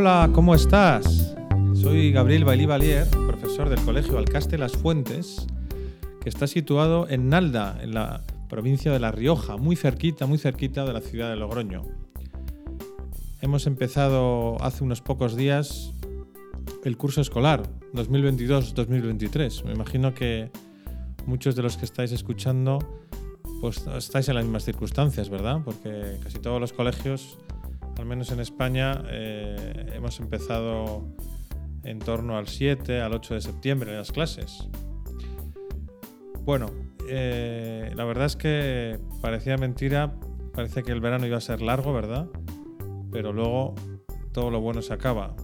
Hola, ¿cómo estás? Soy Gabriel Bailí Valier, profesor del Colegio Alcaste Las Fuentes, que está situado en Nalda, en la provincia de La Rioja, muy cerquita, muy cerquita de la ciudad de Logroño. Hemos empezado hace unos pocos días el curso escolar 2022-2023. Me imagino que muchos de los que estáis escuchando pues estáis en las mismas circunstancias, ¿verdad? Porque casi todos los colegios al menos en España, eh, hemos empezado en torno al 7, al 8 de septiembre las clases. Bueno, eh, la verdad es que parecía mentira, parece que el verano iba a ser largo, ¿verdad? Pero luego todo lo bueno se acaba.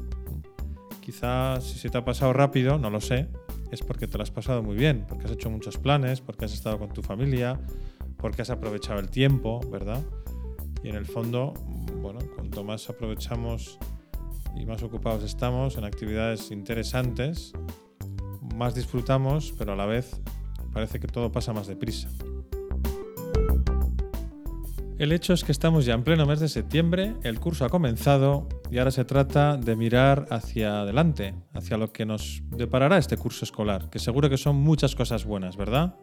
Quizás si se te ha pasado rápido, no lo sé, es porque te lo has pasado muy bien, porque has hecho muchos planes, porque has estado con tu familia, porque has aprovechado el tiempo, ¿verdad? Y en el fondo, bueno, cuanto más aprovechamos y más ocupados estamos en actividades interesantes, más disfrutamos, pero a la vez parece que todo pasa más deprisa. El hecho es que estamos ya en pleno mes de septiembre, el curso ha comenzado y ahora se trata de mirar hacia adelante, hacia lo que nos deparará este curso escolar, que seguro que son muchas cosas buenas, ¿verdad?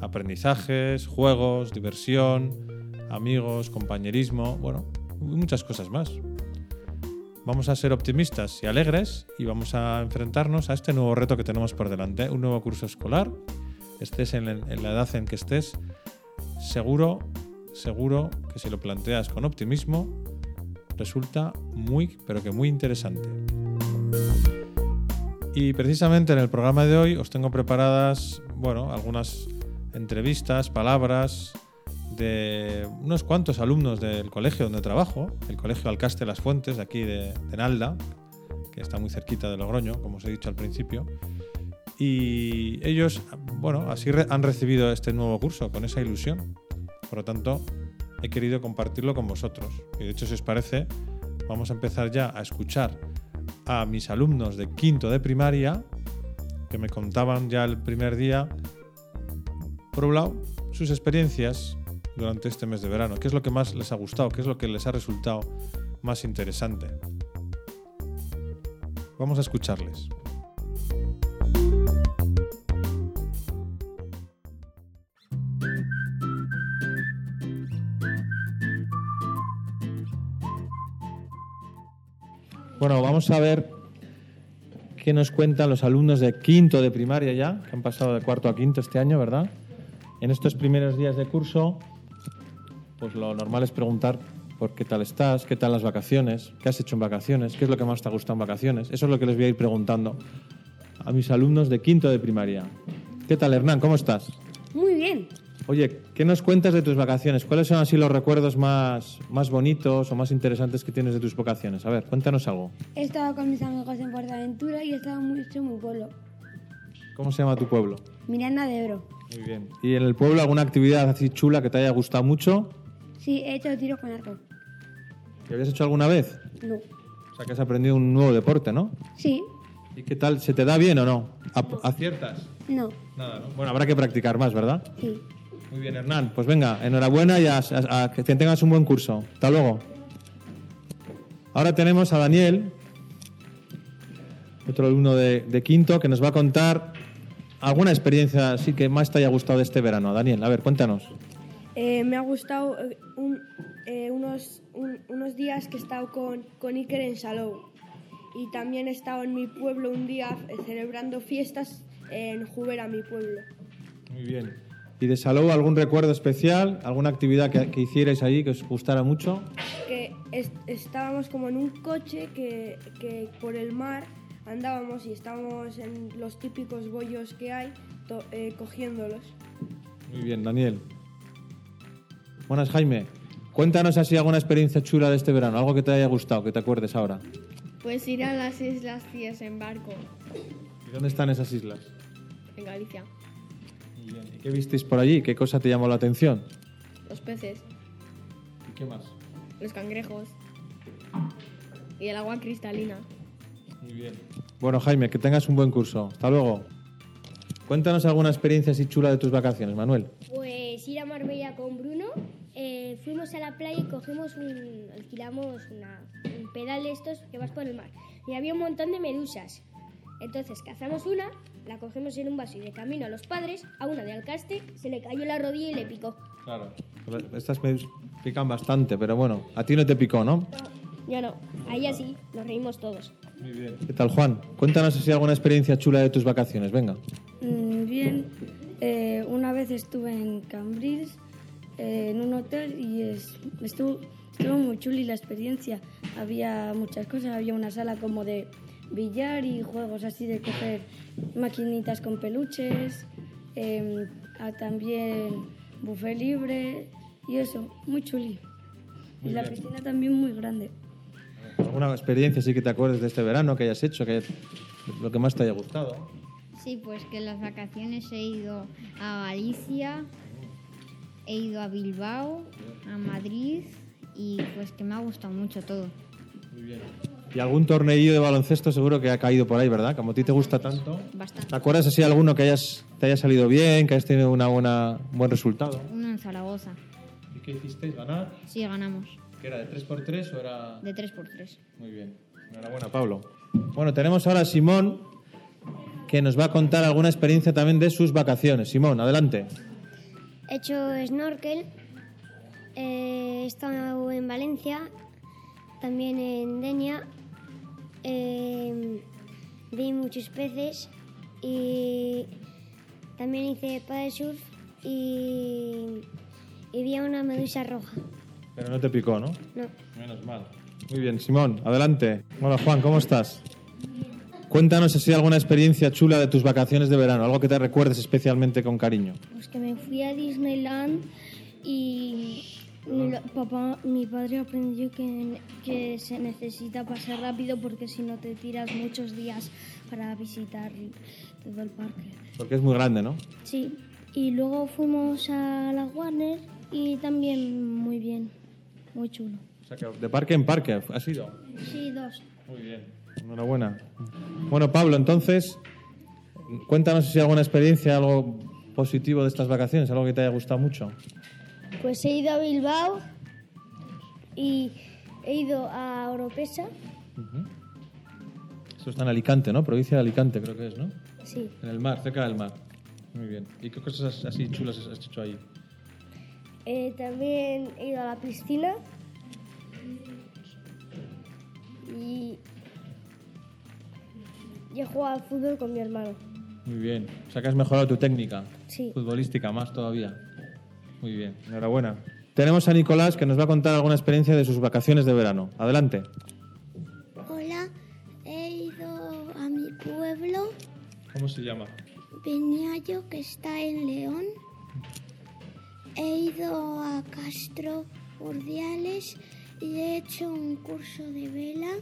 Aprendizajes, juegos, diversión, amigos, compañerismo, bueno, muchas cosas más. Vamos a ser optimistas y alegres y vamos a enfrentarnos a este nuevo reto que tenemos por delante, un nuevo curso escolar. Estés en, la edad en que estés, seguro, seguro que si lo planteas con optimismo, resulta muy, pero que muy interesante. Y precisamente en el programa de hoy os tengo preparadas, bueno, algunas entrevistas, palabras, de unos cuantos alumnos del colegio donde trabajo, el colegio Alcaste Las Fuentes, de aquí de, de Nalda, que está muy cerquita de Logroño, como os he dicho al principio. Y ellos, bueno, así han recibido este nuevo curso, con esa ilusión. Por lo tanto, he querido compartirlo con vosotros. Y de hecho, si os parece, vamos a empezar ya a escuchar a mis alumnos de quinto de primaria, que me contaban ya el primer día, por un lado, sus experiencias durante este mes de verano, qué es lo que más les ha gustado, qué es lo que les ha resultado más interesante. Vamos a escucharles. Bueno, vamos a ver qué nos cuentan los alumnos de quinto de primaria ya, que han pasado de cuarto a quinto este año, ¿verdad? En estos primeros días de curso, pues lo normal es preguntar por qué tal estás, qué tal las vacaciones, qué has hecho en vacaciones, qué es lo que más te ha gustado en vacaciones. Eso es lo que les voy a ir preguntando a mis alumnos de quinto de primaria. ¿Qué tal, Hernán? ¿Cómo estás? Muy bien. Oye, ¿qué nos cuentas de tus vacaciones? ¿Cuáles son así los recuerdos más, más bonitos o más interesantes que tienes de tus vacaciones? A ver, cuéntanos algo. He estado con mis amigos en Fuerteventura y he estado mucho en mi pueblo, ¿Cómo se llama tu pueblo? Miranda de Ebro. Muy bien. ¿Y en el pueblo alguna actividad así chula que te haya gustado mucho? Sí, he hecho tiro con arco. ¿Que habías hecho alguna vez? No. O sea, que has aprendido un nuevo deporte, ¿no? Sí. ¿Y qué tal? ¿Se te da bien o no? ¿Ap- ¿Aciertas? No. Nada, ¿no? Bueno, habrá que practicar más, ¿verdad? Sí. Muy bien, Hernán. Pues venga, enhorabuena y a, a- a que tengas un buen curso. Hasta luego. Ahora tenemos a Daniel, otro alumno de, de quinto, que nos va a contar alguna experiencia así que más te haya gustado de este verano. Daniel, a ver, cuéntanos. Eh, me ha gustado eh, un- eh, unos, un- unos días que he estado con, con Iker en Salou. Y también he estado en mi pueblo un día celebrando fiestas en Jubera, mi pueblo. Muy bien. ¿Y de Salou algún recuerdo especial? ¿Alguna actividad que, que hicierais ahí que os gustara mucho? Que es- estábamos como en un coche que, que por el mar andábamos y estábamos en los típicos bollos que hay eh, cogiéndolos. Muy bien, Daniel. Buenas, Jaime. Cuéntanos así alguna experiencia chula de este verano, algo que te haya gustado, que te acuerdes ahora. Pues ir a las Islas Cíes en barco, ¿Y dónde están esas islas? en Galicia. Muy bien. ¿Y qué visteis por allí? ¿Qué cosa te llamó la atención? Los peces, ¿Y qué más? los cangrejos y el agua cristalina. Muy bien. Bueno, Jaime, que tengas un buen curso. Hasta luego. Cuéntanos alguna experiencia así chula de tus vacaciones, Manuel. Pues ir a Marbella con Bruno, eh, fuimos a la playa y cogimos un, alquilamos una, un pedal de estos que vas por el mar. Y había un montón de medusas. Entonces cazamos una, la cogemos en un vaso y de camino a los padres, a una de Alcaste, se le cayó la rodilla y le picó. Claro. Estas me pican bastante, pero bueno, a ti no te picó, ¿no? Yo no, ahí así, nos reímos todos. Muy bien. ¿Qué tal, Juan? Cuéntanos si hay alguna experiencia chula de tus vacaciones. Venga. Mm, bien, eh, una vez estuve en Cambrils, eh, en un hotel, y es- estuvo, estuvo muy chuli la experiencia. Había muchas cosas, había una sala como de billar y juegos así de coger maquinitas con peluches, eh, también buffet libre y eso, muy chuli. y la piscina también muy grande. ¿Alguna experiencia sí que te acuerdes de este verano que hayas hecho, que hayas- lo que más te haya gustado? Sí, pues que en las vacaciones he ido a Galicia, he ido a Bilbao, a Madrid y pues que me ha gustado mucho todo. Muy bien. Y algún torneillo de baloncesto seguro que ha caído por ahí, ¿verdad? Como a ti te gusta tanto. Bastante. ¿Te acuerdas así alguno que hayas, te haya salido bien, que hayas tenido una buena, un buen resultado? Uno en Zaragoza. ¿Y qué hicisteis? ¿Ganar? Sí, ganamos. ¿Que era de 3x3 o era...? De 3x3. Muy bien. Enhorabuena, Pablo. Bueno, tenemos ahora a Simón, que nos va a contar alguna experiencia también de sus vacaciones. Simón, adelante. He hecho snorkel, eh, he estado en Valencia, también en Denia, eh, vi muchos peces y también hice paddle surf y, y vi a una medusa roja. Pero no te picó, ¿no? No. Menos mal. Muy bien, Simón, adelante. Hola, Juan, ¿cómo estás? Cuéntanos si hay alguna experiencia chula de tus vacaciones de verano, algo que te recuerdes especialmente con cariño. Pues que me fui a Disneyland y mi, papá, mi padre aprendió que, que se necesita pasar rápido porque si no te tiras muchos días para visitar todo el parque. Porque es muy grande, ¿no? Sí, y luego fuimos a la Warner y también muy bien, muy chulo. O sea que de parque en parque has ido. Sí, dos. Muy bien. Enhorabuena. Bueno, Pablo, entonces, cuéntanos si hay alguna experiencia, algo positivo de estas vacaciones, algo que te haya gustado mucho. Pues he ido a Bilbao y he ido a Oropesa. Esto está en Alicante, ¿no? Provincia de Alicante, creo que es, ¿no? Sí. En el mar, cerca del mar. Muy bien. ¿Y qué cosas así chulas has hecho ahí? Eh, también he ido a la piscina y, y he jugado al fútbol con mi hermano. Muy bien. O sea que has mejorado tu técnica. Sí. Futbolística, más todavía. Muy bien. Enhorabuena. Tenemos a Nicolás que nos va a contar alguna experiencia de sus vacaciones de verano. Adelante. Hola, he ido a mi pueblo, ¿Cómo se llama? Peñayo, que está en León. He ido a Castro Urdiales y he hecho un curso de vela.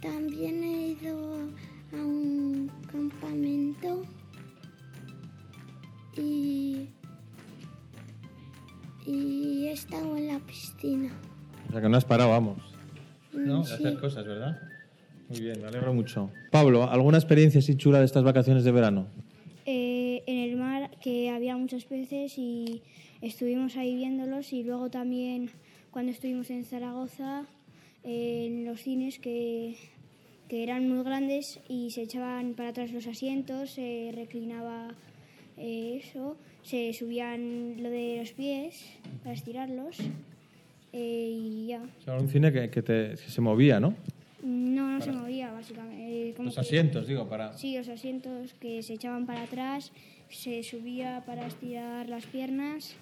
También he ido a un campamento y, y he estado en la piscina. O sea que no has parado, vamos. ¿No? Mm, De sí. hacer cosas, ¿verdad? Muy bien, me alegro mucho. Pablo, ¿alguna experiencia así chula de estas vacaciones de verano? Eh, en el mar que había muchos peces y estuvimos ahí viéndolos y luego también cuando estuvimos en Zaragoza en los cines que, que eran muy grandes y se echaban para atrás los asientos, se reclinaba eh, eso, se subían lo de los pies para estirarlos eh, y ya. O sea, un cine que, que te- que se movía, ¿no? No, no se movía básicamente. eh, como Los que- asientos, digo, para... Sí, los asientos que se echaban para atrás, se subía para estirar las piernas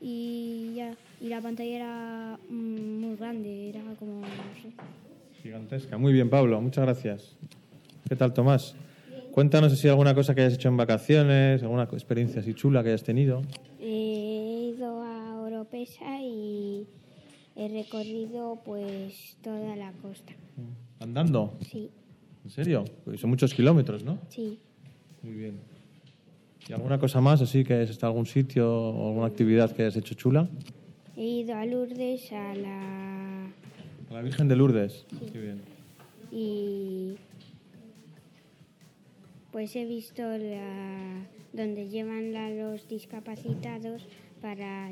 y ya. Y la pantalla era mm, muy grande, era como, no sé. Gigantesca. Muy bien, Pablo, muchas gracias. ¿Qué tal, Tomás? Cuéntanos si hay alguna cosa que hayas hecho en vacaciones, alguna experiencia así chula que hayas tenido. He ido a Oropesa y he recorrido pues toda la costa. ¿Andando? Sí, ¿En serio? Pues son muchos kilómetros, ¿no? sí. Muy bien. ¿Y alguna cosa más así que es algún sitio o alguna actividad que hayas hecho chula? He ido a Lourdes a la A la Virgen de Lourdes. Qué bien. y pues he visto la, donde llevan a los discapacitados para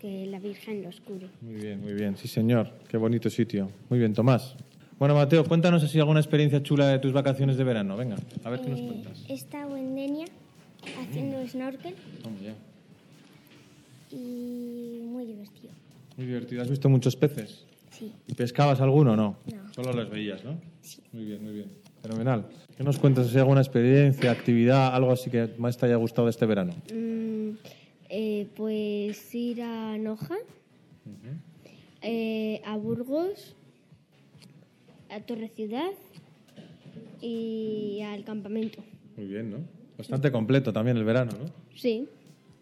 que la Virgen los cure. Muy bien, muy bien. Sí, señor. Qué bonito sitio. Muy bien, Tomás. Bueno, Mateo, cuéntanos así alguna experiencia chula de tus vacaciones de verano. Venga, a ver qué nos Eh, cuentas. he estado en Denia haciendo snorkel Vamos ya. y muy divertido. Muy divertido. ¿Has visto muchos peces? Sí. ¿Y pescabas alguno o no? No. Solo los veías, ¿no? Sí. Muy bien, muy bien. Fenomenal. ¿Qué nos cuentas? ¿Si alguna experiencia, actividad, algo así que más te haya gustado de este verano? Mm, eh, pues ir a Noja, eh, a Burgos, a Torre Ciudad y al campamento. Muy bien, ¿no? Bastante completo también el verano, ¿no? Sí.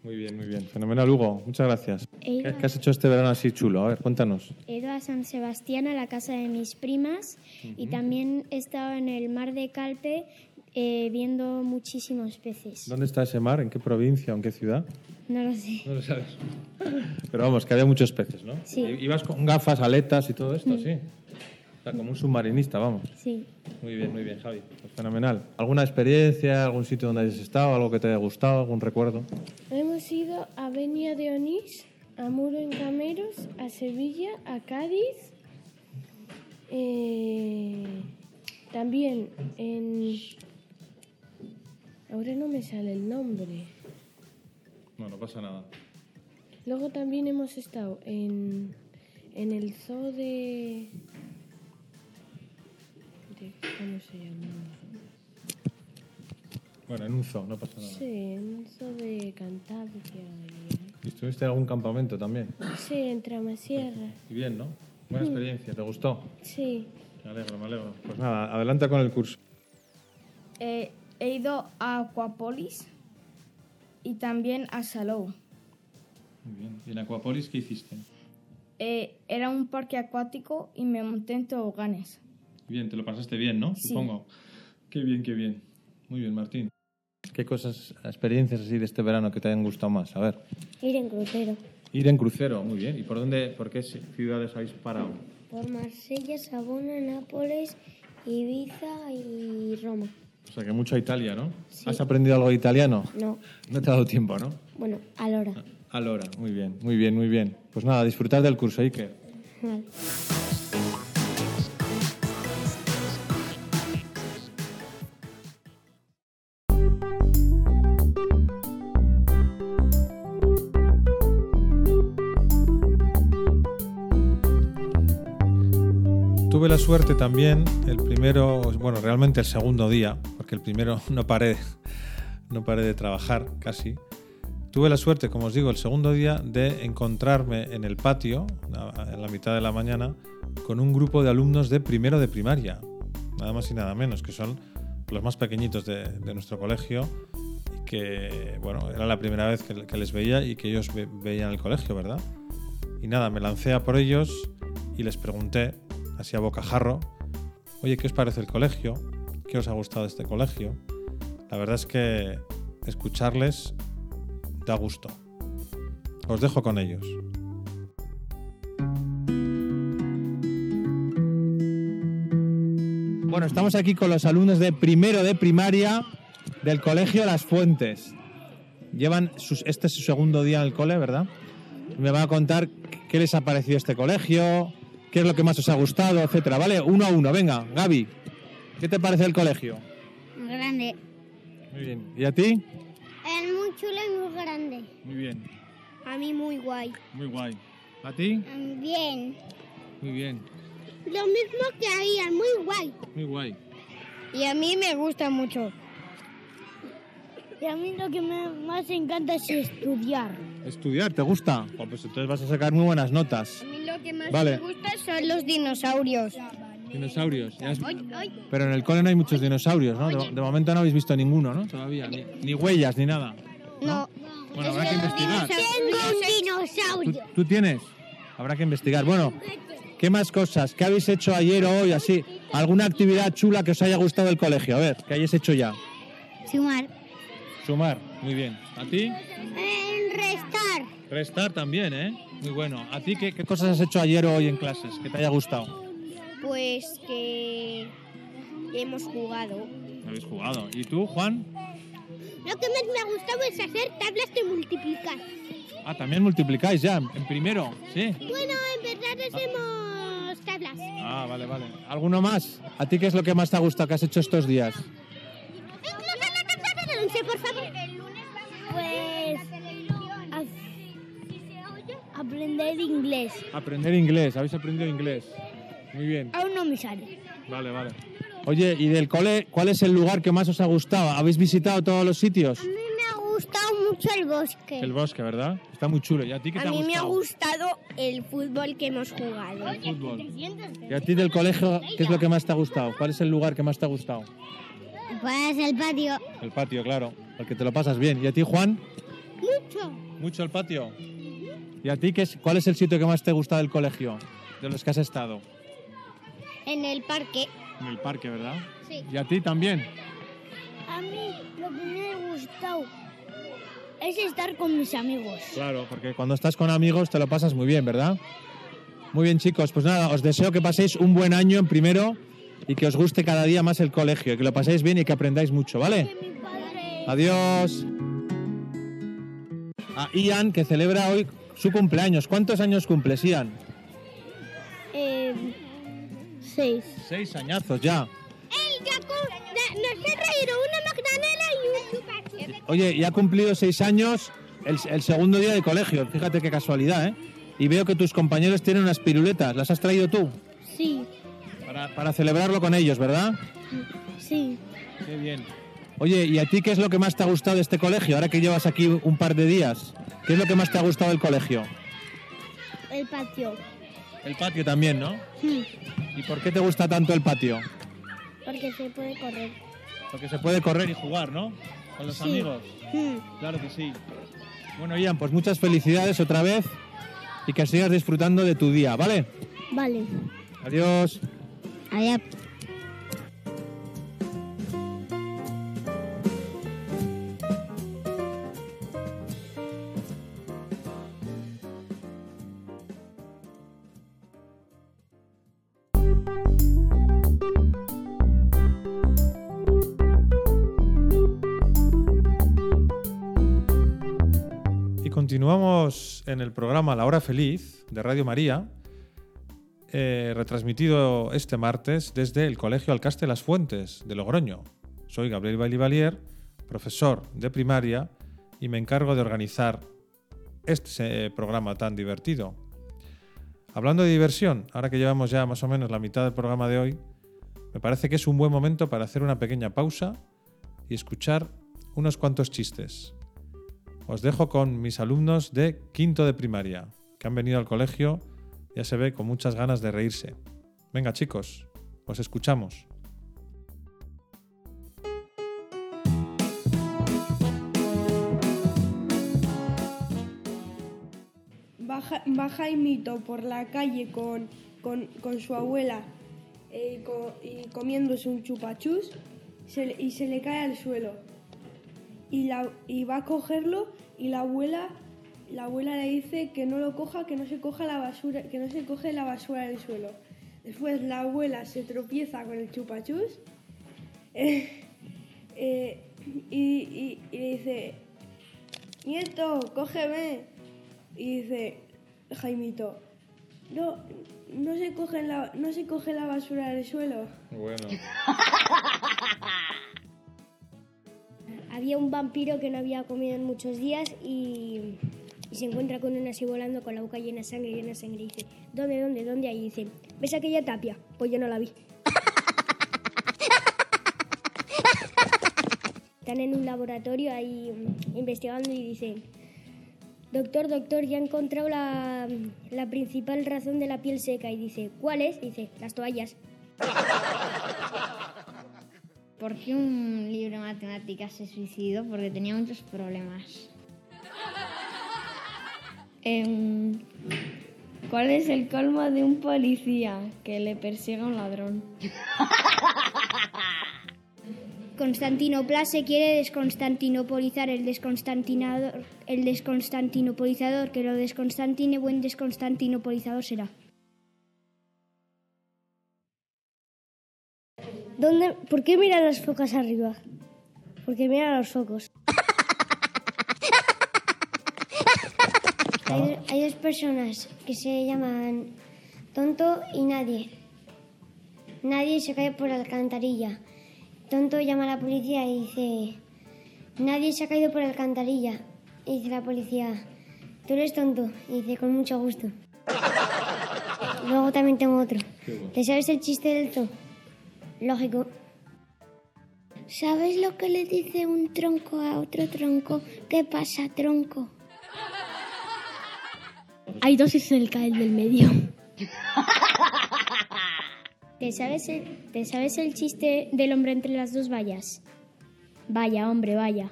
Muy bien, muy bien. Fenomenal, Hugo. Muchas gracias. ¿Qué, has hecho este verano así chulo? A ver, cuéntanos. he ido a San Sebastián, a la casa de mis primas, y también he estado en el mar de Calpe eh, viendo muchísimos peces. ¿Dónde está ese mar? ¿En qué provincia o en qué ciudad? No lo sé. No lo sabes. Pero vamos, que había muchos peces, ¿no? Sí. Ibas con gafas, aletas y todo esto, sí. Sea, como un submarinista, vamos. Sí. Muy bien, muy bien, Javi. Pues fenomenal. ¿Alguna experiencia, algún sitio donde hayas estado, algo que te haya gustado, algún recuerdo? Hemos ido a Benia de Onís, a Muro en Cameros, a Sevilla, a Cádiz. eh, también en... Ahora no me sale el nombre. No, no pasa nada. Luego también hemos estado en, en el zoo de... ¿Cómo se llama? Bueno, en un zoo, no pasa nada. Sí, en el zoo de Cantabria. ¿Y estuviste en algún campamento también? Sí, en Tramasierra. Y bien, ¿no? Buena experiencia, ¿te gustó? Sí. Me alegro, me alegro. Pues nada, adelanta con el curso. Eh, he ido a Aquapolis y también a Salou. Muy bien. ¿Y en Aquapolis qué hiciste? Eh, era un parque acuático y me monté en toboganes. Bien, te lo pasaste bien, ¿no? Sí. Supongo. Qué bien, qué bien. Muy bien, Martín. ¿Qué cosas, experiencias así de este verano que te hayan gustado más? A ver. Ir en crucero. Ir en crucero, muy bien. ¿Y por dónde, por qué ciudades habéis parado? Por Marsella, Sabona, Nápoles, Ibiza y Roma. O sea, que mucho a Italia, ¿no? ¿Has aprendido algo de italiano? No, No te ha dado tiempo, ¿no? bueno, a la hora. Alora, muy bien, muy bien, muy bien. Pues nada, disfrutar del curso, Iker. Vale. Suerte también, el primero, bueno, realmente el segundo día, porque el primero no paré, no paré de trabajar casi. Tuve la suerte, como os digo, el segundo día de encontrarme en el patio, en la mitad de la mañana, con un grupo de alumnos de primero de primaria, nada más y nada menos, que son los más pequeñitos de, nuestro colegio y que, bueno, era la primera vez que, que les veía y que ellos ve- veían el colegio, ¿verdad? Y nada, me lancé a por ellos y les pregunté, así a bocajarro, oye, ¿qué os parece el colegio? ¿Qué os ha gustado este colegio? La verdad es que escucharles da gusto. Os dejo con ellos. Bueno, estamos aquí con los alumnos de primero de primaria del colegio Las Fuentes. Llevan este es su segundo día en el cole, ¿verdad? Me van a contar qué les ha parecido este colegio, qué es lo que más os ha gustado, etcétera. ¿Vale? Uno a uno, venga, Gaby, ¿qué te parece el colegio? Grande. Muy bien. ¿Y a ti? Es muy chulo y muy grande. Muy bien, A mí muy guay. muy guay. ¿A ti? Bien. Muy bien, Lo mismo que ahí, es muy guay. muy guay. Y a mí me gusta mucho. Y a mí lo que me más encanta es estudiar. ¿Estudiar te gusta? Oh, pues entonces vas a sacar muy buenas notas. A mí lo que más Vale. me gusta son los dinosaurios. Dinosaurios. ya has-. Pero en el cole no hay muchos dinosaurios, ¿no? De, de momento no habéis visto ninguno, ¿no? Todavía. Ni, ni huellas, ni nada. No. Bueno, habrá que investigar. Tengo un dinosaurio. ¿Tú, tú tienes? Habrá que investigar. Bueno, ¿qué más cosas? ¿Qué habéis hecho ayer o hoy? Así, ¿alguna actividad chula que os haya gustado del colegio? A ver, ¿qué hayáis hecho ya? Sumar. Sumar, muy bien. ¿A ti? Restar. Restar también, ¿eh? Muy bueno. ¿A ti qué, qué cosas has hecho ayer o hoy en clases que te haya gustado? Pues que hemos jugado. Habéis jugado. ¿Y tú, Juan? Lo que más me ha gustado es hacer tablas de multiplicar. Ah, también multiplicáis ya, en primero, ¿sí? Bueno, en verdad hacemos tablas. Ah, vale, vale. ¿Alguno más? ¿A ti qué es lo que más te ha gustado que has hecho estos días? Dan la tabla de once, por favor. Aprender inglés. Aprender inglés, habéis aprendido inglés. Muy bien. Aún no me sale. Vale, vale. Oye, ¿y del cole cuál es el lugar que más os ha gustado? ¿Habéis visitado todos los sitios? A mí me ha gustado mucho el bosque. El bosque, ¿verdad? Está muy chulo. ¿Y a ti qué A te ha mí me ha gustado? gustado el fútbol que hemos jugado. El fútbol. ¿Y a ti del colegio qué es lo que más te ha gustado? ¿Cuál es el lugar que más te ha gustado? Pues el patio. El patio, claro, porque te lo pasas bien. ¿Y a ti, Juan? Mucho. Mucho el patio. ¿Y a ti qué es, cuál es el sitio que más te gusta del colegio? De los que has estado. En el parque. En el parque, ¿verdad? Sí. ¿Y a ti también? A mí lo que me ha gustado es estar con mis amigos. Claro, porque cuando estás con amigos te lo pasas muy bien, ¿verdad? Muy bien, chicos. Pues nada, os deseo que paséis un buen año en primero y que os guste cada día más el colegio, que lo paséis bien y que aprendáis mucho, ¿vale? Adiós. A Ian, que celebra hoy su cumpleaños. ¿Cuántos años cumples, Ian? Eh, seis. Seis añazos ya. El Jaco nos ha traído una magdalena y un. Oye, y ha cumplido seis años el, el segundo día de colegio. Fíjate qué casualidad, ¿eh? Y veo que tus compañeros tienen unas piruletas. ¿Las has traído tú? Sí, Para, para celebrarlo con ellos, ¿verdad? sí. Qué bien. Oye, ¿y a ti qué es lo que más te ha gustado de este colegio? Ahora que llevas aquí un par de días, ¿qué es lo que más te ha gustado del colegio? El patio. El patio también, ¿no? Sí, ¿Y por qué te gusta tanto el patio? porque se puede correr. Porque se puede correr y jugar, ¿no? Con los Sí. amigos. Hmm. Claro que sí. Bueno, Ian, pues muchas felicidades otra vez y que sigas disfrutando de tu día, ¿vale? Vale. Adiós. Allá. Continuamos en el programa La Hora Feliz de Radio María, eh, retransmitido este martes desde el Colegio Alcaste Las Fuentes de Logroño. Soy Gabriel Bailivalier, profesor de primaria, y me encargo de organizar este eh, programa tan divertido. Hablando de diversión, ahora que llevamos ya más o menos la mitad del programa de hoy, me parece que es un buen momento para hacer una pequeña pausa y escuchar unos cuantos chistes. Os dejo con mis alumnos de quinto de primaria, que han venido al colegio, ya se ve, con muchas ganas de reírse. Venga chicos, os escuchamos. Baja, va Jaimito por la calle con, con- con su abuela eh, y comiéndose un chupachus y se le cae al suelo. Y, la, y va a cogerlo y la abuela, la abuela le dice que no lo coja, que no se coja la basura, que no se coge la basura del suelo. Después la abuela se tropieza con el chupachus eh, eh, y, y- y le dice, nieto, cógeme. Y dice Jaimito, no, no se coge la, no se coge la basura del suelo. Bueno. Había un vampiro que no había comido en muchos días y, y se encuentra con una así volando con la boca llena de sangre, llena de sangre. Y dice, ¿dónde, dónde, dónde? Ahí dice, ¿ves aquella tapia? Pues yo no la vi. Están en un laboratorio ahí mm, investigando y dicen, doctor, doctor, ya he encontrado la, la principal razón de la piel seca. Y dice, ¿cuál es? Y dice, las toallas. ¿Por qué un libro de matemáticas se suicidó? Porque tenía muchos problemas. Em, ¿Cuál es el colmo de un policía que le persiga un ladrón? Constantinopla se quiere desconstantinopolizar el desconstantinador, el desconstantinopolizador que lo desconstantine buen desconstantinopolizador será. ¿Dónde, ¿Por qué miran las focas arriba? Porque miran los focos. Hay, hay dos personas que se llaman tonto y nadie. Nadie se cae por la alcantarilla. Tonto llama a la policía y dice, nadie se ha caído por la alcantarilla. Y dice la policía, tú eres tonto. Y dice, con mucho gusto. Luego también tengo otro. ¿Te sabes el chiste del zoo? Lógico. ¿Sabes lo que le dice un tronco a otro tronco? ¿Qué pasa, tronco? Hay dos y se le cae el del medio. ¿Te sabes, el, ¿Te sabes el chiste del hombre entre las dos vallas? Vaya, hombre, vaya.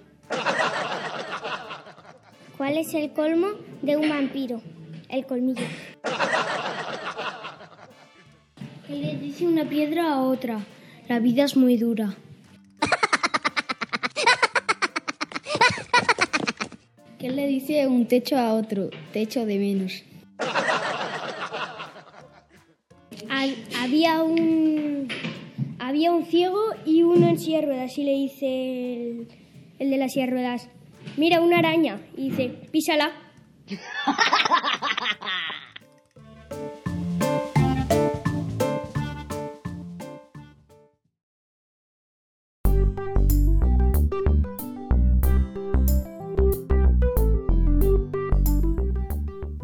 ¿Cuál es el colmo de un vampiro? El colmillo. ¿Qué le dice una piedra a otra? La vida es muy dura. ¿Qué le dice un techo a otro? Techo de menos. Había un había un ciego y uno en silla de ruedas y le dice el, el de las silla de ruedas, mira una araña y dice, písala.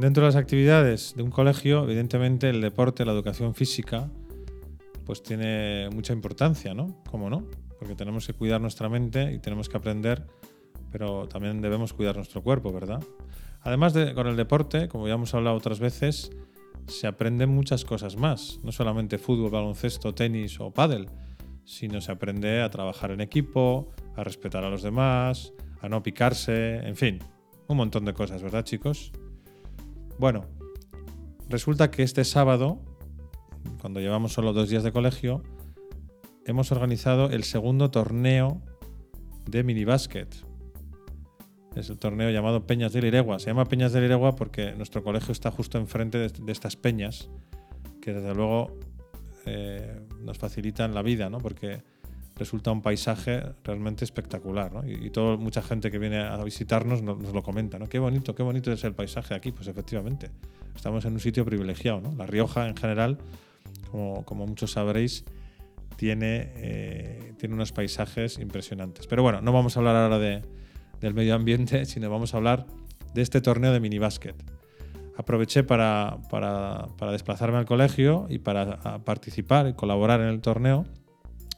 Dentro de las actividades de un colegio, evidentemente el deporte, la educación física, pues tiene mucha importancia, ¿no? ¿Cómo no? Porque tenemos que cuidar nuestra mente y tenemos que aprender, pero también debemos cuidar nuestro cuerpo, ¿verdad? Además de con el deporte, como ya hemos hablado otras veces, se aprenden muchas cosas más, no solamente fútbol, baloncesto, tenis o pádel, sino se aprende a trabajar en equipo, a respetar a los demás, a no picarse, en fin, un montón de cosas, ¿verdad, chicos? Bueno, resulta que este sábado, cuando llevamos solo dos días de colegio, hemos organizado el segundo torneo de minibásquet. Es el torneo llamado Peñas de Liregua. Se llama Peñas de Liregua porque nuestro colegio está justo enfrente de, estas peñas, que desde luego eh, nos facilitan la vida, ¿no? Porque resulta un paisaje realmente espectacular, ¿no? Y, todo, mucha gente que viene a visitarnos nos, lo comenta, ¿no? Qué bonito, qué bonito es el paisaje aquí. Pues efectivamente, estamos en un sitio privilegiado, ¿no? La Rioja en general, como, como muchos sabréis, tiene, eh, tiene unos paisajes impresionantes. Pero bueno, no vamos a hablar ahora de, del medio ambiente, sino vamos a hablar de este torneo de minibásquet. Aproveché para, para, para desplazarme al colegio y para participar y colaborar en el torneo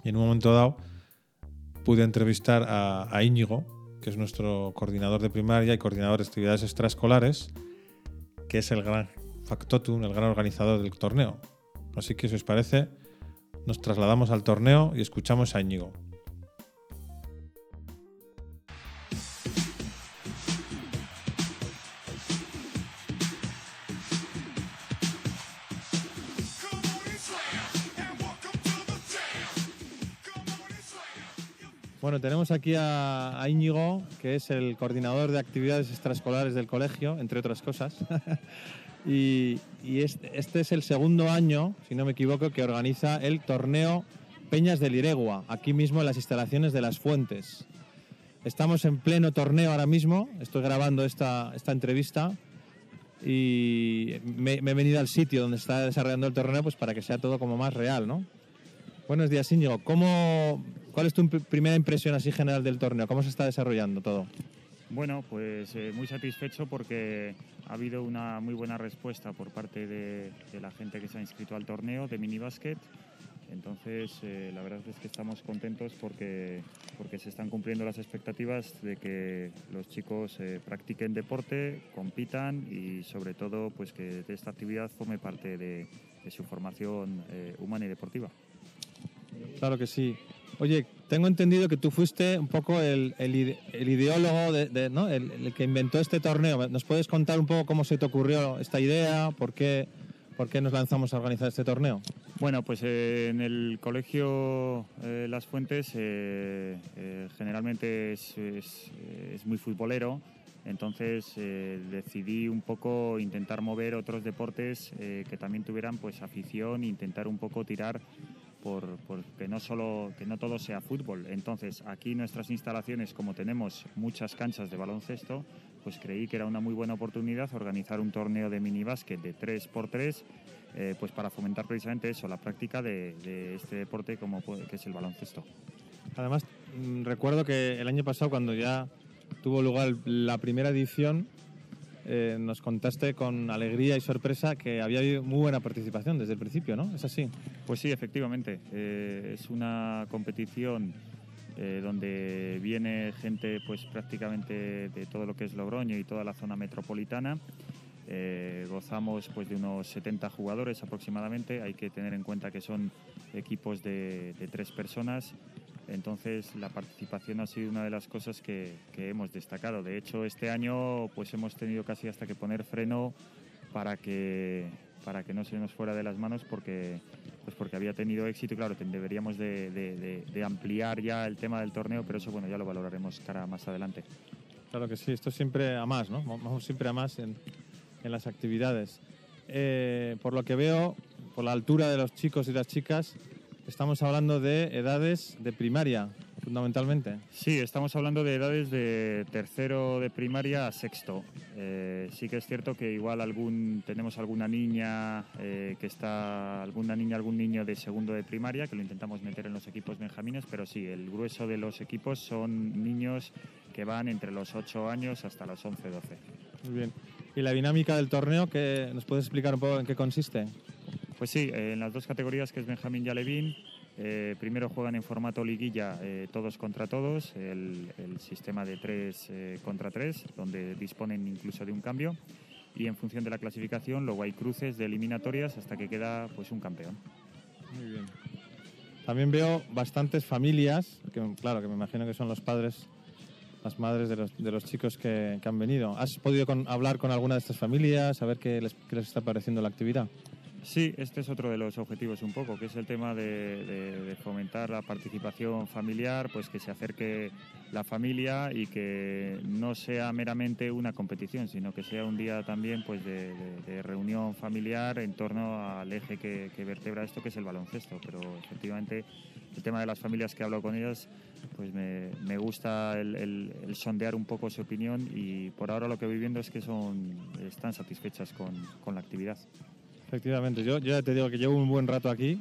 y en un momento dado pude entrevistar a, Íñigo, que es nuestro coordinador de primaria y coordinador de actividades extraescolares, que es el gran factotum, el gran organizador del torneo. Así que si os parece, nos trasladamos al torneo y escuchamos a Íñigo. Bueno, tenemos aquí a, a, Íñigo, que es el coordinador de actividades extraescolares del colegio, entre otras cosas. y, este, este, es el segundo año, si no me equivoco, que organiza el torneo Peñas del Iregua, aquí mismo en las instalaciones de Las Fuentes. Estamos en pleno torneo ahora mismo, estoy grabando esta, esta entrevista y me, me, he venido al sitio donde está desarrollando el torneo pues para que sea todo como más real, ¿no? Buenos días, Íñigo. ¿Cómo, ¿Cuál es tu primera impresión así general del torneo? ¿Cómo se está desarrollando todo? Bueno, pues eh, muy satisfecho porque ha habido una muy buena respuesta por parte de, de la gente que se ha inscrito al torneo de minibásquet. Entonces, eh, la verdad es que estamos contentos porque, porque se están cumpliendo las expectativas de que los chicos eh, practiquen deporte, compitan y sobre todo pues que esta actividad forme parte de, de su formación humana y deportiva. Claro que sí. Oye, tengo entendido que tú fuiste un poco el, el ide- el ideólogo, de, ¿no? el, que inventó este torneo. ¿Nos puedes contar un poco cómo se te ocurrió esta idea? ¿Por qué, por qué nos lanzamos a organizar este torneo? Bueno, pues eh, en el colegio eh, Las Fuentes eh, generalmente es, es- muy futbolero, entonces decidí un poco intentar mover otros deportes que también tuvieran pues afición e intentar un poco tirar por, que no solo que no todo sea fútbol. Entonces aquí nuestras instalaciones, como tenemos muchas canchas de baloncesto, pues creí que era una muy buena oportunidad organizar un torneo de minibásquet de 3x3 eh, pues para fomentar precisamente eso, la práctica de, de este deporte como que es el baloncesto. Además, mm, recuerdo que el año pasado, cuando ya tuvo lugar la primera edición, eh, nos contaste con alegría y sorpresa que había habido muy buena participación desde el principio, ¿no? ¿Es así? Pues sí, efectivamente. eh, es una competición eh, donde viene gente pues prácticamente de todo lo que es Logroño y toda la zona metropolitana. Gozamos pues de unos 70 jugadores aproximadamente. Hay que tener en cuenta que son equipos de tres personas. Entonces la participación ha sido una de las cosas que, que hemos destacado. De hecho, este año pues hemos tenido casi hasta que poner freno para que para que no se nos fuera de las manos porque pues porque había tenido éxito claro deberíamos de, de- de- de ampliar ya el tema del torneo pero eso bueno ya lo valoraremos cara más adelante Claro que sí, esto siempre a más, ¿no? Vamos siempre a más en, en las actividades. Eh, por lo que veo, por la altura de los chicos y las chicas, estamos hablando de edades de primaria, fundamentalmente. Sí, estamos hablando de edades de tercero de primaria a sexto. Eh, sí que es cierto que igual algún tenemos alguna niña eh, que está alguna niña algún niño de segundo de primaria que lo intentamos meter en los equipos benjamines, pero sí, el grueso de los equipos son niños que van entre los 8 años hasta los 11, 12. Muy bien. ¿Y la dinámica del torneo, que nos puedes explicar un poco en qué consiste? Pues sí, en las dos categorías que es Benjamín y Alevín, eh, primero juegan en formato liguilla eh, todos contra todos, el, el sistema de tres eh, contra tres, donde disponen incluso de un cambio. Y en función de la clasificación, luego hay cruces de eliminatorias hasta que queda pues un campeón. Muy bien. También veo bastantes familias, que claro, que me imagino que son los padres, las madres de los, de los chicos que, que han venido. ¿Has podido con- hablar con alguna de estas familias, a ver qué les, qué les está pareciendo la actividad? Sí, este es otro de los objetivos un poco, que es el tema de, fomentar la participación familiar, pues que se acerque la familia y que no sea meramente una competición, sino que sea un día también pues de, reunión familiar en torno al eje que, que vertebra esto, que es el baloncesto. Pero efectivamente el tema de las familias que hablo con ellas, pues me, me gusta el, sondear un poco su opinión y por ahora lo que voy viendo es que son están satisfechas con la actividad. Efectivamente, yo, yo ya te digo que llevo un buen rato aquí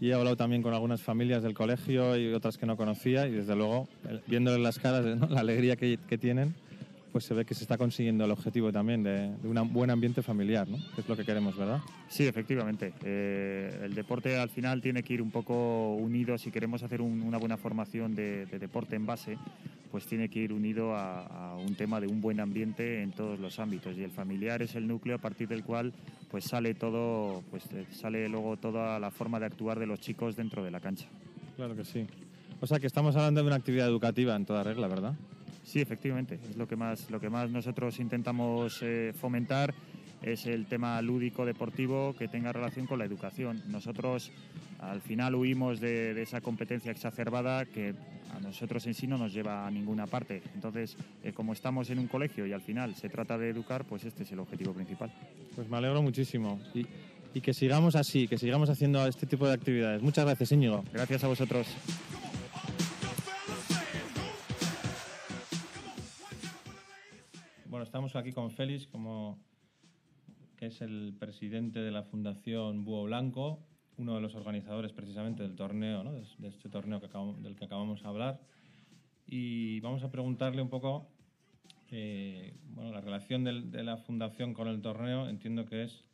y he hablado también con algunas familias del colegio y otras que no conocía y desde luego, el- viéndoles las caras, la alegría que tienen, pues se ve que se está consiguiendo el objetivo también de, de un buen ambiente familiar, ¿no? que es lo que queremos, ¿verdad? Sí, efectivamente. Eh, el deporte al final tiene que ir un poco unido. Si queremos hacer un- una buena formación de, de deporte en base, pues tiene que ir unido a, a un tema de un buen ambiente en todos los ámbitos. Y el familiar es el núcleo a partir del cual pues sale todo, pues eh, sale luego toda la forma de actuar de los chicos dentro de la cancha. Claro que sí. O sea que estamos hablando de una actividad educativa en toda regla, ¿verdad? Sí, efectivamente, es lo que más, lo que más nosotros intentamos eh, fomentar es el tema lúdico deportivo que tenga relación con la educación. Nosotros al final huimos de, de esa competencia exacerbada que a nosotros en sí no nos lleva a ninguna parte. Entonces, eh, como estamos en un colegio y al final se trata de educar, pues este es el objetivo principal. Pues me alegro muchísimo. Y, y que sigamos así, que sigamos haciendo este tipo de actividades. Muchas gracias, Íñigo. Gracias a vosotros. Estamos aquí con Félix, como, que es el presidente de la Fundación Búho Blanco, uno de los organizadores precisamente del torneo, ¿no? de, este torneo que del que acabamos de hablar. Y vamos a preguntarle un poco eh, bueno, la relación del- de la Fundación con el torneo. Entiendo que es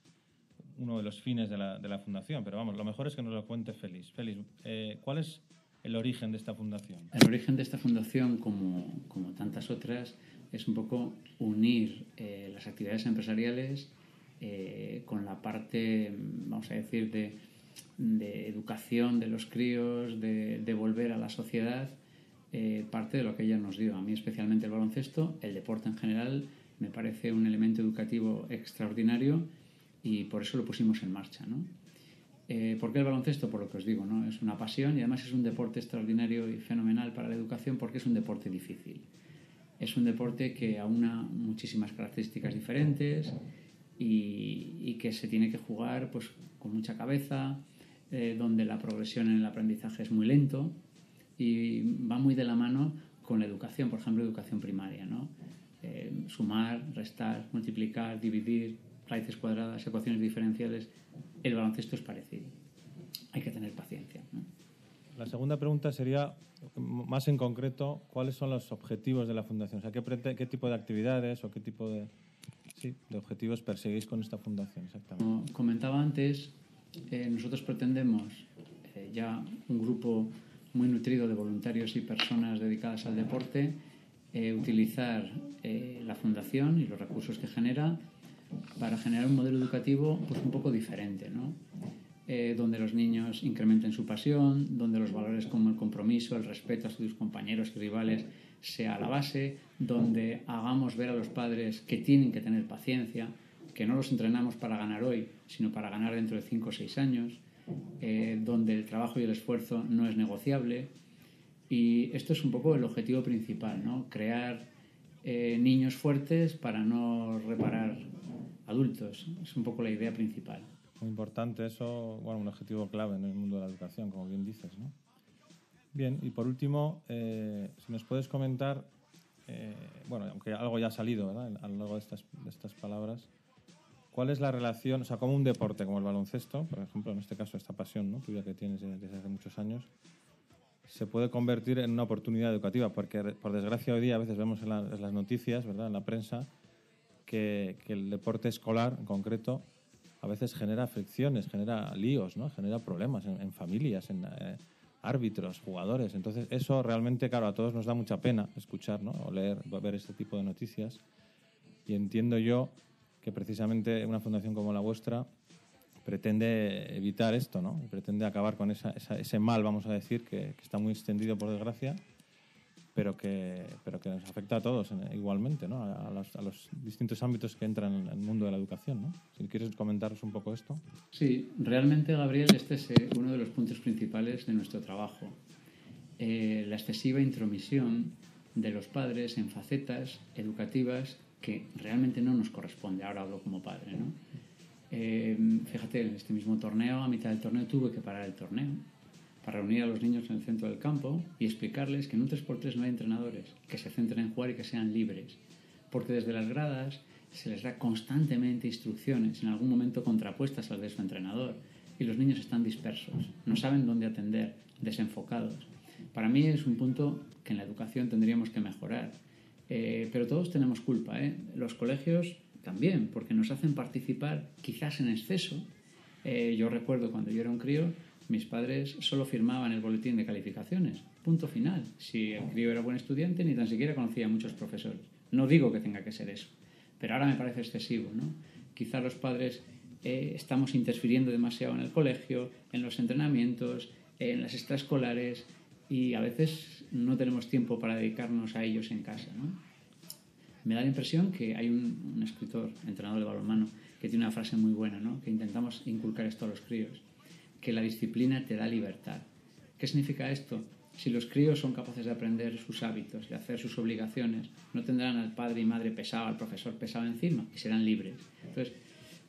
uno de los fines de la, de la Fundación, pero vamos, lo mejor es que nos lo cuente Félix. Félix, eh, ¿cuál es el origen de esta fundación? El origen de esta fundación, como, como tantas otras, es un poco unir eh, las actividades empresariales eh, con la parte, mm, vamos a decir, de, educación de los críos, de, de volver a la sociedad, eh, parte de lo que ella nos dio. A mí especialmente el baloncesto, el deporte en general, me parece un elemento educativo extraordinario y por eso lo pusimos en marcha. ¿no? Eh, ¿Por qué el baloncesto? Por lo que os digo, ¿no? es una pasión y además es un deporte extraordinario y fenomenal para la educación porque es un deporte difícil. Es un deporte que aúna muchísimas características diferentes y, y que se tiene que jugar pues, con mucha cabeza, eh, donde la progresión en el aprendizaje es muy lento y va muy de la mano con la educación, por ejemplo, educación primaria, ¿no? Eh, sumar, restar, multiplicar, dividir, raíces cuadradas, ecuaciones diferenciales. El baloncesto es parecido. Hay que tener paciencia. ¿no? La segunda pregunta sería, más en concreto, ¿cuáles son los objetivos de la Fundación? O sea, ¿qué, tipo de actividades o qué tipo de, de objetivos perseguís con esta Fundación? Como comentaba antes, eh, nosotros pretendemos eh, ya un grupo muy nutrido de voluntarios y personas dedicadas al deporte, eh, utilizar la fundación y los recursos que genera para generar un modelo educativo pues, un poco diferente, ¿no? Eh, donde los niños incrementen su pasión, donde los valores como el compromiso, el respeto a sus compañeros y rivales sea la base, donde hagamos ver a los padres que tienen que tener paciencia, que no los entrenamos para ganar hoy, sino para ganar dentro de 5 o 6 años, eh, donde el trabajo y el esfuerzo no es negociable. Y esto es un poco el objetivo principal, ¿no? crear eh, niños fuertes para no reparar adultos. Es un poco la idea principal. Muy importante eso, bueno, un objetivo clave en el mundo de la educación, como bien dices, ¿no? Bien, y por último, eh, si nos puedes comentar, eh, bueno, aunque algo ya ha salido, ¿verdad? A lo largo de estas, de estas palabras, ¿cuál es la relación, o sea, como un deporte como el baloncesto, por ejemplo, en este caso esta pasión ¿no? tuya que tienes desde hace muchos años, se puede convertir en una oportunidad educativa? Porque, por desgracia, hoy día a veces vemos en, la- en las noticias, ¿verdad? En la prensa, que, que el deporte escolar, en concreto, a veces genera fricciones, genera líos, ¿no? genera problemas en, familias, en eh, árbitros, jugadores. Entonces, eso realmente, claro, a todos nos da mucha pena escuchar ¿no? o leer, ver este tipo de noticias. Y entiendo yo que precisamente una fundación como la vuestra pretende evitar esto, ¿no? Pretende acabar con ese mal, vamos a decir, que está muy extendido por desgracia, pero que, pero que nos afecta a todos en- igualmente, ¿no? A, a los, a los distintos ámbitos que entran en el mundo de la educación, ¿no? Si quieres comentaros un poco esto. Sí, realmente, Gabriel, este es eh, uno de los puntos principales de nuestro trabajo. Eh, la excesiva intromisión de los padres en facetas educativas que realmente no nos corresponde. Ahora hablo como padre, ¿no? Eh, fíjate, en este mismo torneo, a mitad del torneo, tuve que parar el torneo para reunir a los niños en el centro del campo y explicarles que en un 3x3 no hay entrenadores, que se centren en jugar y que sean libres. Porque desde las gradas se les da constantemente instrucciones, en algún momento contrapuestas al de su entrenador, y los niños están dispersos, no saben dónde atender, desenfocados. Para mí es un punto que en la educación tendríamos que mejorar. Eh, pero todos tenemos culpa, ¿eh? Los colegios también, porque nos hacen participar quizás en exceso. Eh, yo recuerdo cuando yo era un crío, mis padres solo firmaban el boletín de calificaciones, punto final. Si el crío era buen estudiante, ni tan siquiera conocía a muchos profesores. No digo que tenga que ser eso, pero ahora me parece excesivo, ¿no? Quizás los padres eh, estamos interfiriendo demasiado en el colegio, en los entrenamientos, en las extraescolares y a veces no tenemos tiempo para dedicarnos a ellos en casa. Me da la impresión que hay un, un escritor, entrenador de balonmano, que tiene una frase muy buena, ¿no? Que intentamos inculcar esto a los críos, que la disciplina te da libertad. ¿Qué significa esto? Si los críos son capaces de aprender sus hábitos, de hacer sus obligaciones, no tendrán al padre y madre pesado, al profesor pesado encima, y serán libres. Entonces,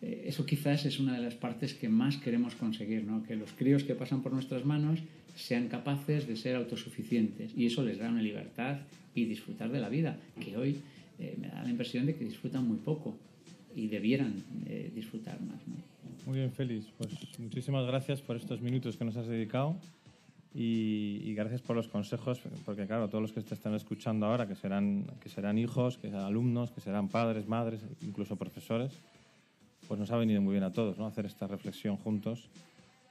eh, eso quizás es una de las partes que más queremos conseguir, ¿no? que los críos que pasan por nuestras manos sean capaces de ser autosuficientes y eso les da una libertad y disfrutar de la vida, que hoy eh, me da la impresión de que disfrutan muy poco y debieran eh, disfrutar más. Muy bien, Félix. Pues muchísimas gracias por estos minutos que nos has dedicado y, gracias por los consejos, porque claro, todos los que te están escuchando ahora, que serán, que serán hijos, que serán alumnos, que serán padres, madres, incluso profesores, pues nos ha venido muy bien a todos ¿no? hacer esta reflexión juntos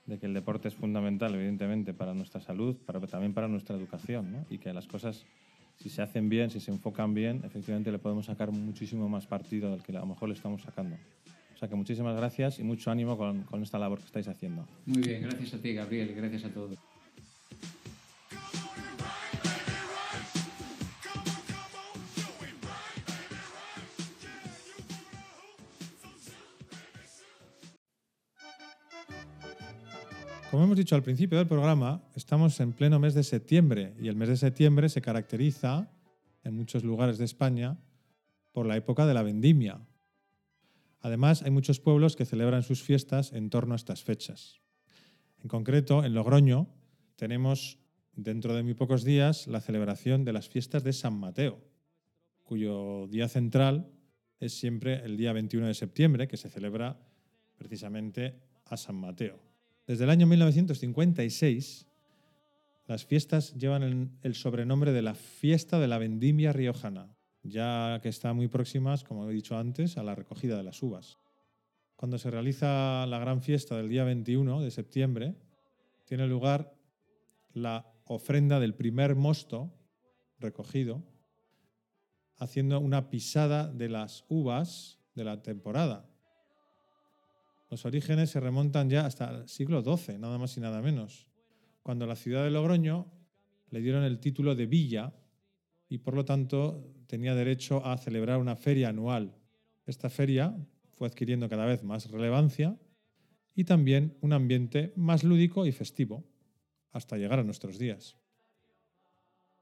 de que el deporte es fundamental, evidentemente, para nuestra salud, pero también para nuestra educación, y que las cosas, si se hacen bien, si se enfocan bien, efectivamente le podemos sacar muchísimo más partido del que a lo mejor le estamos sacando. O sea que muchísimas gracias y mucho ánimo con, con esta labor que estáis haciendo. Muy bien, gracias a ti, Gabriel, y gracias a todos. Como hemos dicho al principio del programa, estamos en pleno mes de septiembre y el mes de septiembre se caracteriza en muchos lugares de España por la época de la vendimia. Además, hay muchos pueblos que celebran sus fiestas en torno a estas fechas. En concreto, en Logroño tenemos dentro de muy pocos días la celebración de las fiestas de San Mateo, cuyo día central es siempre el día 21 de septiembre, que se celebra precisamente a San Mateo. Desde el año 1956, las fiestas llevan el, sobrenombre de la Fiesta de la Vendimia Riojana, ya que están muy próximas, como he dicho antes, a la recogida de las uvas. Cuando se realiza la gran fiesta del día 21 de septiembre, tiene lugar la ofrenda del primer mosto recogido, haciendo una pisada de las uvas de la temporada. Los orígenes se remontan ya hasta el siglo XII, nada más y nada menos, cuando la ciudad de Logroño le dieron el título de villa y por lo tanto tenía derecho a celebrar una feria anual. Esta feria fue adquiriendo cada vez más relevancia y también un ambiente más lúdico y festivo, hasta llegar a nuestros días.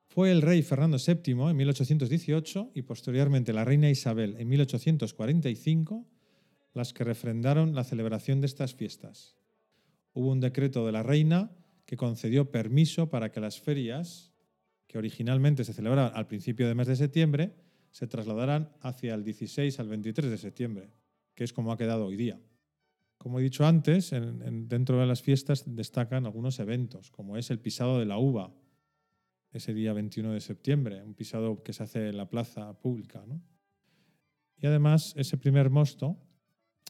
Fue el rey Fernando VII en 1818 y posteriormente la reina Isabel en 1845 las que refrendaron la celebración de estas fiestas. Hubo un decreto de la reina que concedió permiso para que las ferias, que originalmente se celebraban al principio del mes de septiembre, se trasladaran hacia el 16 al 23 de septiembre, que es como ha quedado hoy día. Como he dicho antes, en- en- dentro de las fiestas destacan algunos eventos, como es el pisado de la uva, ese día 21 de septiembre, un pisado que se hace en la plaza pública. ¿no? Y además, ese primer mosto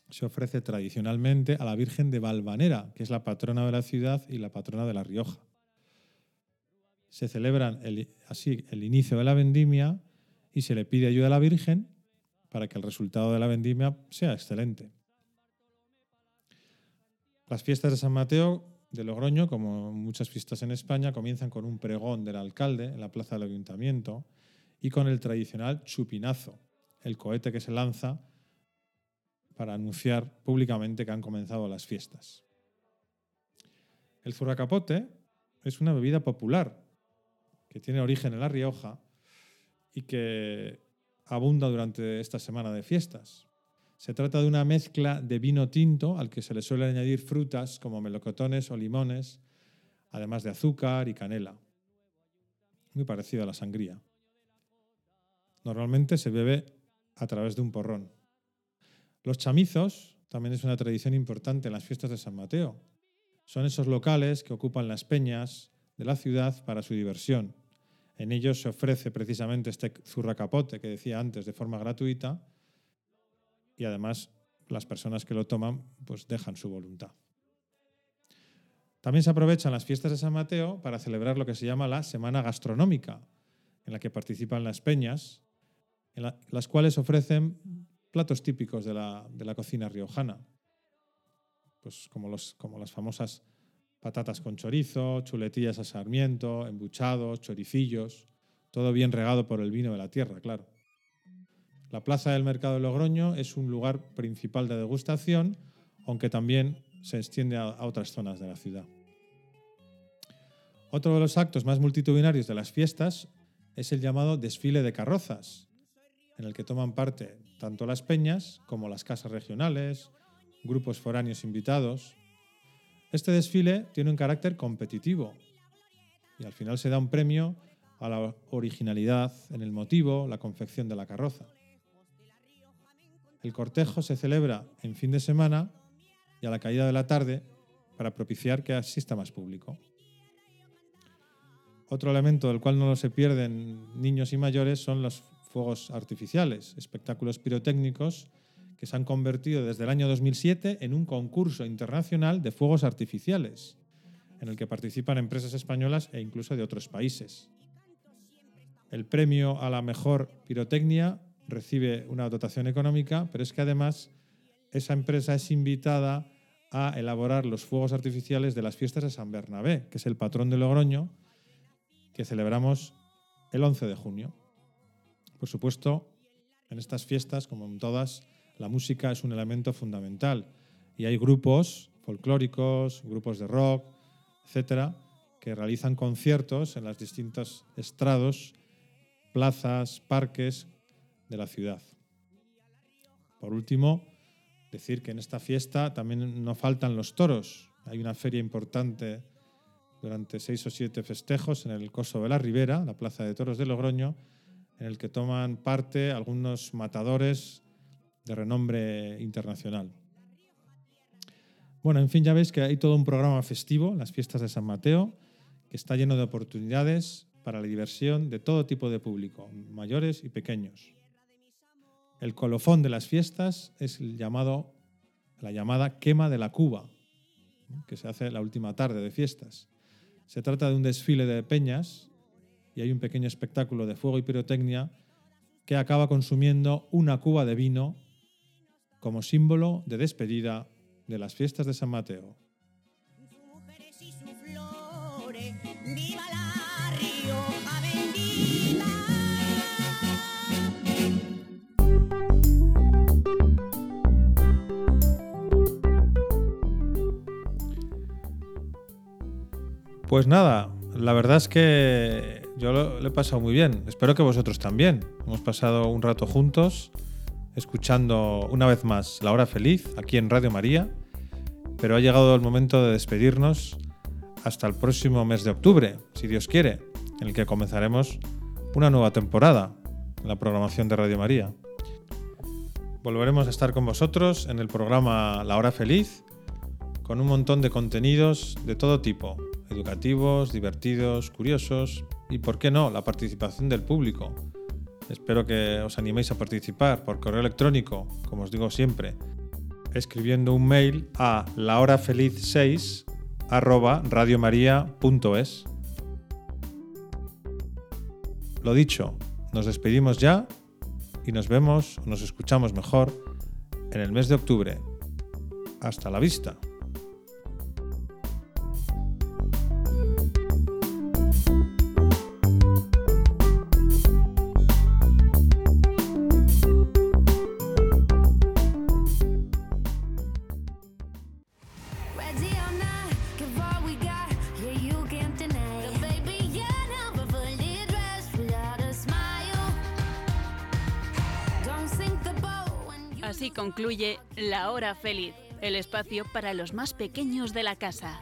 se ofrece tradicionalmente a la Virgen de Valvanera, que es la patrona de la ciudad y la patrona de La Rioja. Se celebran el- así el inicio de la vendimia y se le pide ayuda a la Virgen para que el resultado de la vendimia sea excelente. Las fiestas de San Mateo de Logroño, como muchas fiestas en España, comienzan con un pregón del alcalde en la plaza del ayuntamiento y con el tradicional chupinazo, el cohete que se lanza para anunciar públicamente que han comenzado las fiestas. El zurracapote es una bebida popular que tiene origen en La Rioja y que abunda durante esta semana de fiestas. Se trata de una mezcla de vino tinto al que se le suele añadir frutas como melocotones o limones, además de azúcar y canela. Muy parecido a la sangría. Normalmente se bebe a través de un porrón. Los chamizos también es una tradición importante en las fiestas de San Mateo. Son esos locales que ocupan las peñas de la ciudad para su diversión. En ellos se ofrece precisamente este zurracapote que decía antes de forma gratuita y además las personas que lo toman pues dejan su voluntad. También se aprovechan las fiestas de San Mateo para celebrar lo que se llama la Semana Gastronómica, en la que participan las peñas, en la- las cuales ofrecen platos típicos de la, de la cocina riojana, pues como, los, como las famosas patatas con chorizo, chuletillas a sarmiento, embuchados, choricillos, todo bien regado por el vino de la tierra, claro. La plaza del mercado de Logroño es un lugar principal de degustación, aunque también se extiende a, a otras zonas de la ciudad. Otro de los actos más multitudinarios de las fiestas es el llamado desfile de carrozas, en el que toman parte tanto las peñas como las casas regionales, grupos foráneos invitados. Este desfile tiene un carácter competitivo y al final se da un premio a la originalidad en el motivo, la confección de la carroza. El cortejo se celebra en fin de semana y a la caída de la tarde para propiciar que asista más público. Otro elemento del cual no se pierden niños y mayores son los fuegos artificiales, espectáculos pirotécnicos que se han convertido desde el año 2007 en un concurso internacional de fuegos artificiales, en el que participan empresas españolas e incluso de otros países. El premio a la mejor pirotecnia recibe una dotación económica, pero es que además esa empresa es invitada a elaborar los fuegos artificiales de las fiestas de San Bernabé, que es el patrón de Logroño, que celebramos el 11 de junio. Por supuesto, en estas fiestas, como en todas, la música es un elemento fundamental y hay grupos folclóricos, grupos de rock, etcétera, que realizan conciertos en los distintos estrados, plazas, parques de la ciudad. Por último, decir que en esta fiesta también no faltan los toros. Hay una feria importante durante seis o siete festejos en el Coso de la Ribera, la Plaza de Toros de Logroño, en el que toman parte algunos matadores de renombre internacional. Bueno, en fin, ya veis que hay todo un programa festivo, las fiestas de San Mateo, que está lleno de oportunidades para la diversión de todo tipo de público, mayores y pequeños. El colofón de las fiestas es el llamado, la llamada quema de la cuba, que se hace la última tarde de fiestas. Se trata de un desfile de peñas y hay un pequeño espectáculo de fuego y pirotecnia que acaba consumiendo una cuba de vino como símbolo de despedida de las fiestas de San Mateo. Pues nada, la verdad es que yo lo, he pasado muy bien. Espero que vosotros también. Hemos pasado un rato juntos, escuchando una vez más La Hora Feliz aquí en Radio María. Pero ha llegado el momento de despedirnos hasta el próximo mes de octubre, si Dios quiere, en el que comenzaremos una nueva temporada en la programación de Radio María. Volveremos a estar con vosotros en el programa La Hora Feliz, con un montón de contenidos de todo tipo, educativos, divertidos, curiosos y, por qué no, la participación del público. Espero que os animéis a participar por correo electrónico, como os digo siempre, escribiendo un mail a lahorafeliz6 arroba. Lo dicho, nos despedimos ya y nos vemos nos escuchamos mejor en el mes de octubre. Hasta la vista. Concluye La Hora Feliz, el espacio para los más pequeños de la casa.